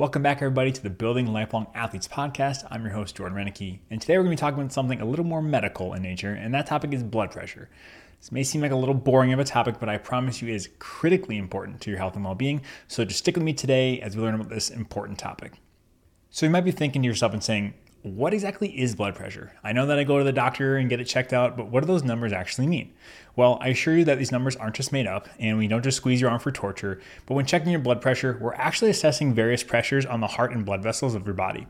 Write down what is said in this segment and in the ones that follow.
Welcome back, everybody, to the Building Lifelong Athletes podcast. I'm your host, Jordan Renicky, and today we're going to be talking about something a little more medical in nature, and that topic is blood pressure. This may seem like a little boring of a topic, but I promise you it is critically important to your health and well being. So just stick with me today as we learn about this important topic. So you might be thinking to yourself and saying, what exactly is blood pressure? I know that I go to the doctor and get it checked out, but what do those numbers actually mean? Well, I assure you that these numbers aren't just made up, and we don't just squeeze your arm for torture, but when checking your blood pressure, we're actually assessing various pressures on the heart and blood vessels of your body.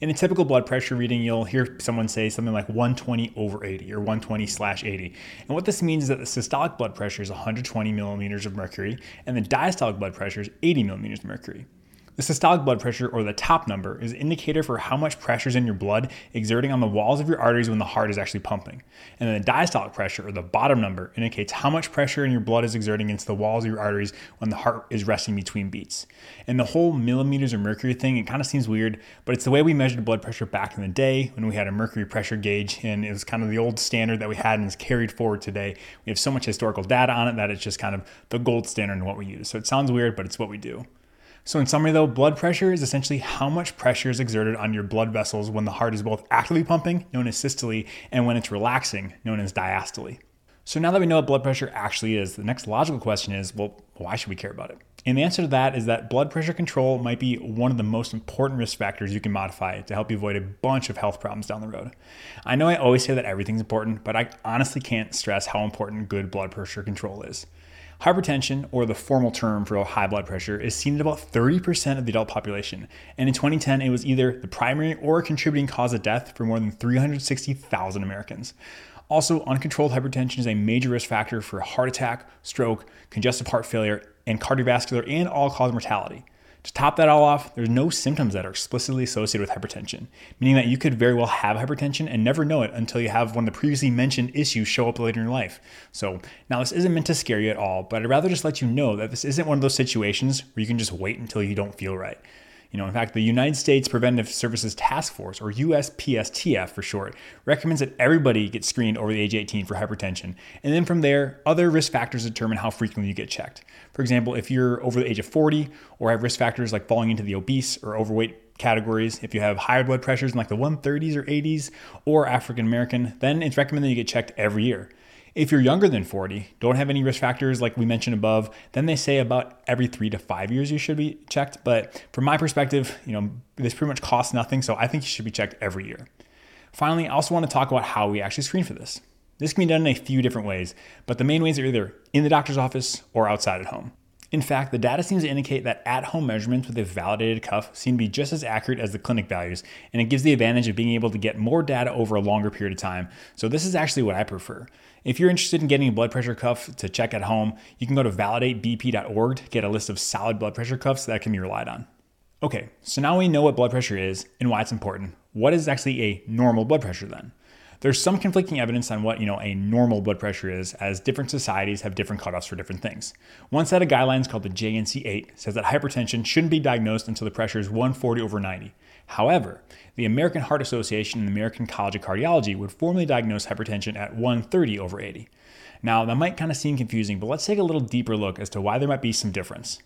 In a typical blood pressure reading, you'll hear someone say something like 120 over 80 or 120 slash 80. And what this means is that the systolic blood pressure is 120 millimeters of mercury, and the diastolic blood pressure is 80 millimeters of mercury. The systolic blood pressure, or the top number, is an indicator for how much pressure is in your blood exerting on the walls of your arteries when the heart is actually pumping. And then the diastolic pressure, or the bottom number, indicates how much pressure in your blood is exerting against the walls of your arteries when the heart is resting between beats. And the whole millimeters of mercury thing, it kind of seems weird, but it's the way we measured blood pressure back in the day when we had a mercury pressure gauge, and it was kind of the old standard that we had and is carried forward today. We have so much historical data on it that it's just kind of the gold standard in what we use. So it sounds weird, but it's what we do. So, in summary, though, blood pressure is essentially how much pressure is exerted on your blood vessels when the heart is both actively pumping, known as systole, and when it's relaxing, known as diastole. So, now that we know what blood pressure actually is, the next logical question is well, why should we care about it? And the answer to that is that blood pressure control might be one of the most important risk factors you can modify to help you avoid a bunch of health problems down the road. I know I always say that everything's important, but I honestly can't stress how important good blood pressure control is. Hypertension, or the formal term for high blood pressure, is seen in about 30% of the adult population. And in 2010, it was either the primary or contributing cause of death for more than 360,000 Americans. Also, uncontrolled hypertension is a major risk factor for heart attack, stroke, congestive heart failure, and cardiovascular and all cause mortality. To top that all off, there's no symptoms that are explicitly associated with hypertension, meaning that you could very well have hypertension and never know it until you have one of the previously mentioned issues show up later in your life. So, now this isn't meant to scare you at all, but I'd rather just let you know that this isn't one of those situations where you can just wait until you don't feel right. You know, in fact, the United States Preventive Services Task Force, or USPSTF for short, recommends that everybody get screened over the age 18 for hypertension. And then from there, other risk factors determine how frequently you get checked. For example, if you're over the age of 40 or have risk factors like falling into the obese or overweight categories, if you have higher blood pressures in like the 130s or 80s or African American, then it's recommended you get checked every year. If you're younger than 40, don't have any risk factors like we mentioned above, then they say about every three to five years you should be checked. But from my perspective, you know, this pretty much costs nothing. So I think you should be checked every year. Finally, I also want to talk about how we actually screen for this. This can be done in a few different ways, but the main ways are either in the doctor's office or outside at home. In fact, the data seems to indicate that at home measurements with a validated cuff seem to be just as accurate as the clinic values, and it gives the advantage of being able to get more data over a longer period of time. So, this is actually what I prefer. If you're interested in getting a blood pressure cuff to check at home, you can go to validatebp.org to get a list of solid blood pressure cuffs that can be relied on. Okay, so now we know what blood pressure is and why it's important. What is actually a normal blood pressure then? There's some conflicting evidence on what, you know, a normal blood pressure is as different societies have different cutoffs for different things. One set of guidelines called the JNC8 says that hypertension shouldn't be diagnosed until the pressure is 140 over 90. However, the American Heart Association and the American College of Cardiology would formally diagnose hypertension at 130 over 80. Now, that might kind of seem confusing, but let's take a little deeper look as to why there might be some difference.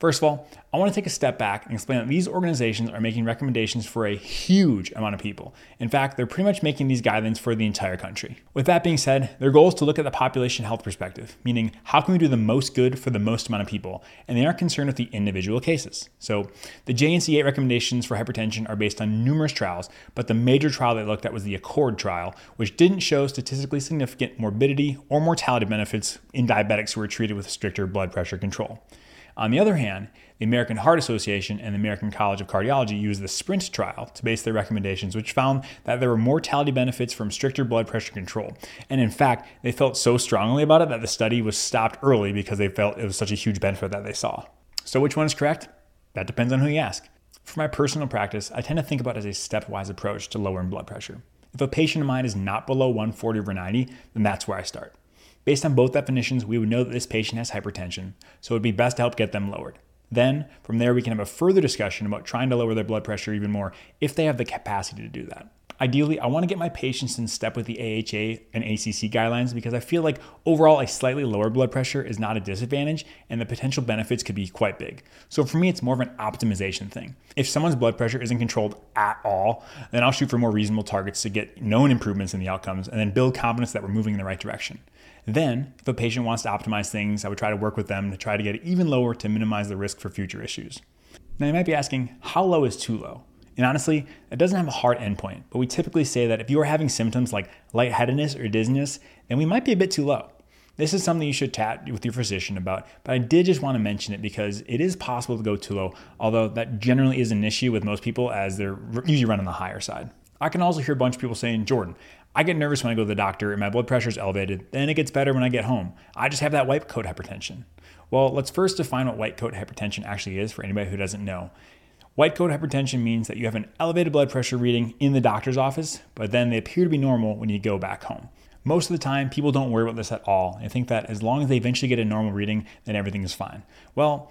First of all, I want to take a step back and explain that these organizations are making recommendations for a huge amount of people. In fact, they're pretty much making these guidelines for the entire country. With that being said, their goal is to look at the population health perspective, meaning how can we do the most good for the most amount of people, and they aren't concerned with the individual cases. So, the JNC8 recommendations for hypertension are based on numerous trials, but the major trial they looked at was the ACCORD trial, which didn't show statistically significant morbidity or mortality benefits in diabetics who were treated with stricter blood pressure control. On the other hand, the American Heart Association and the American College of Cardiology used the SPRINT trial to base their recommendations, which found that there were mortality benefits from stricter blood pressure control. And in fact, they felt so strongly about it that the study was stopped early because they felt it was such a huge benefit that they saw. So, which one is correct? That depends on who you ask. For my personal practice, I tend to think about it as a stepwise approach to lowering blood pressure. If a patient of mine is not below 140 over 90, then that's where I start. Based on both definitions, we would know that this patient has hypertension, so it would be best to help get them lowered. Then, from there, we can have a further discussion about trying to lower their blood pressure even more if they have the capacity to do that. Ideally, I want to get my patients in step with the AHA and ACC guidelines because I feel like overall a slightly lower blood pressure is not a disadvantage and the potential benefits could be quite big. So for me, it's more of an optimization thing. If someone's blood pressure isn't controlled at all, then I'll shoot for more reasonable targets to get known improvements in the outcomes and then build confidence that we're moving in the right direction. Then, if a patient wants to optimize things, I would try to work with them to try to get it even lower to minimize the risk for future issues. Now, you might be asking, how low is too low? And honestly, it doesn't have a hard endpoint, but we typically say that if you are having symptoms like lightheadedness or dizziness, then we might be a bit too low. This is something you should chat with your physician about, but I did just want to mention it because it is possible to go too low, although that generally is an issue with most people as they're usually running the higher side. I can also hear a bunch of people saying, Jordan, I get nervous when I go to the doctor and my blood pressure is elevated, then it gets better when I get home. I just have that white coat hypertension. Well, let's first define what white coat hypertension actually is for anybody who doesn't know. White coat hypertension means that you have an elevated blood pressure reading in the doctor's office, but then they appear to be normal when you go back home. Most of the time, people don't worry about this at all and think that as long as they eventually get a normal reading, then everything is fine. Well,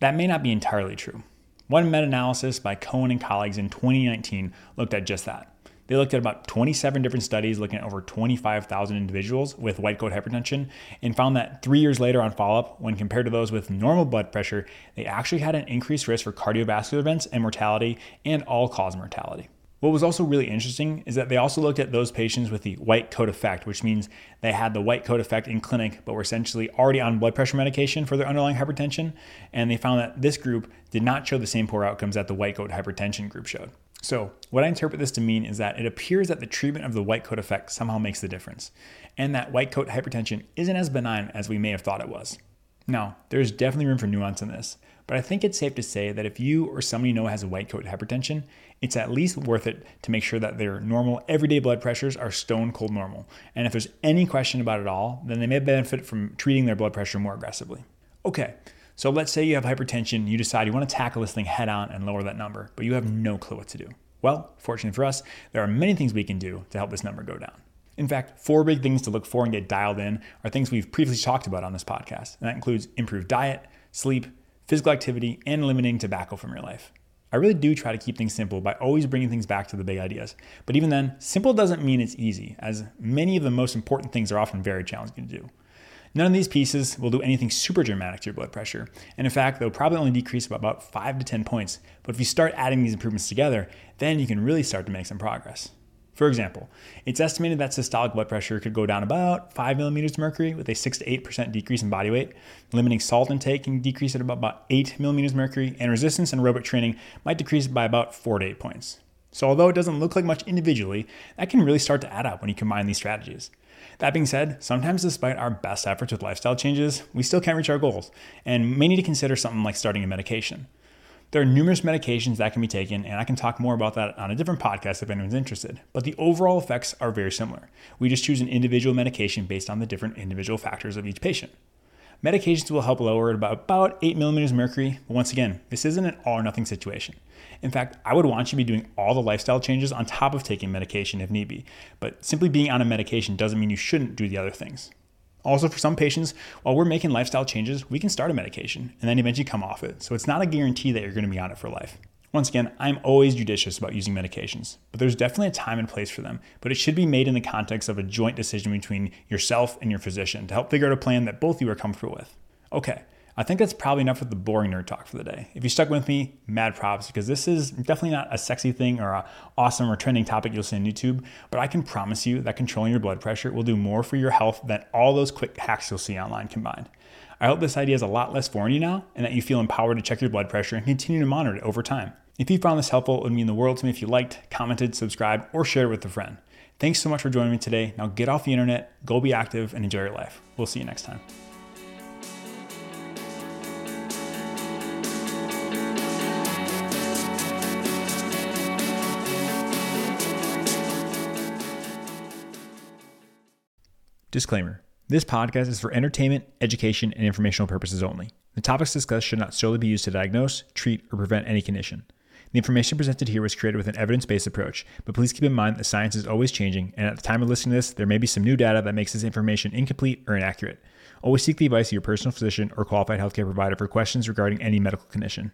that may not be entirely true. One meta analysis by Cohen and colleagues in 2019 looked at just that. They looked at about 27 different studies looking at over 25,000 individuals with white coat hypertension and found that three years later on follow up, when compared to those with normal blood pressure, they actually had an increased risk for cardiovascular events and mortality and all cause mortality. What was also really interesting is that they also looked at those patients with the white coat effect, which means they had the white coat effect in clinic, but were essentially already on blood pressure medication for their underlying hypertension. And they found that this group did not show the same poor outcomes that the white coat hypertension group showed. So, what I interpret this to mean is that it appears that the treatment of the white coat effect somehow makes the difference, and that white coat hypertension isn't as benign as we may have thought it was. Now, there's definitely room for nuance in this, but I think it's safe to say that if you or somebody you know has a white coat hypertension, it's at least worth it to make sure that their normal everyday blood pressures are stone cold normal. And if there's any question about it all, then they may benefit from treating their blood pressure more aggressively. Okay, so let's say you have hypertension, you decide you want to tackle this thing head on and lower that number, but you have no clue what to do. Well, fortunately for us, there are many things we can do to help this number go down. In fact, four big things to look for and get dialed in are things we've previously talked about on this podcast. And that includes improved diet, sleep, physical activity, and eliminating tobacco from your life. I really do try to keep things simple by always bringing things back to the big ideas. But even then, simple doesn't mean it's easy, as many of the most important things are often very challenging to do. None of these pieces will do anything super dramatic to your blood pressure. And in fact, they'll probably only decrease by about 5 to 10 points. But if you start adding these improvements together, then you can really start to make some progress. For example, it's estimated that systolic blood pressure could go down about 5 millimeters of mercury with a 6 to 8% decrease in body weight. Limiting salt intake can decrease at about 8 millimeters of mercury, and resistance and aerobic training might decrease it by about 4 to 8 points. So, although it doesn't look like much individually, that can really start to add up when you combine these strategies. That being said, sometimes despite our best efforts with lifestyle changes, we still can't reach our goals and may need to consider something like starting a medication. There are numerous medications that can be taken, and I can talk more about that on a different podcast if anyone's interested. But the overall effects are very similar. We just choose an individual medication based on the different individual factors of each patient. Medications will help lower it about, about 8 millimeters of mercury, but once again, this isn't an all or nothing situation. In fact, I would want you to be doing all the lifestyle changes on top of taking medication if need be. But simply being on a medication doesn't mean you shouldn't do the other things. Also, for some patients, while we're making lifestyle changes, we can start a medication and then eventually come off it. So it's not a guarantee that you're going to be on it for life. Once again, I'm always judicious about using medications, but there's definitely a time and place for them. But it should be made in the context of a joint decision between yourself and your physician to help figure out a plan that both you are comfortable with. Okay, I think that's probably enough with the boring nerd talk for the day. If you stuck with me, mad props because this is definitely not a sexy thing or a awesome or trending topic you'll see on YouTube, but I can promise you that controlling your blood pressure will do more for your health than all those quick hacks you'll see online combined. I hope this idea is a lot less foreign to you now and that you feel empowered to check your blood pressure and continue to monitor it over time. If you found this helpful, it would mean the world to me if you liked, commented, subscribed, or shared it with a friend. Thanks so much for joining me today. Now get off the internet, go be active, and enjoy your life. We'll see you next time. Disclaimer This podcast is for entertainment, education, and informational purposes only. The topics discussed should not solely be used to diagnose, treat, or prevent any condition. The information presented here was created with an evidence based approach, but please keep in mind that science is always changing, and at the time of listening to this, there may be some new data that makes this information incomplete or inaccurate. Always seek the advice of your personal physician or qualified healthcare provider for questions regarding any medical condition.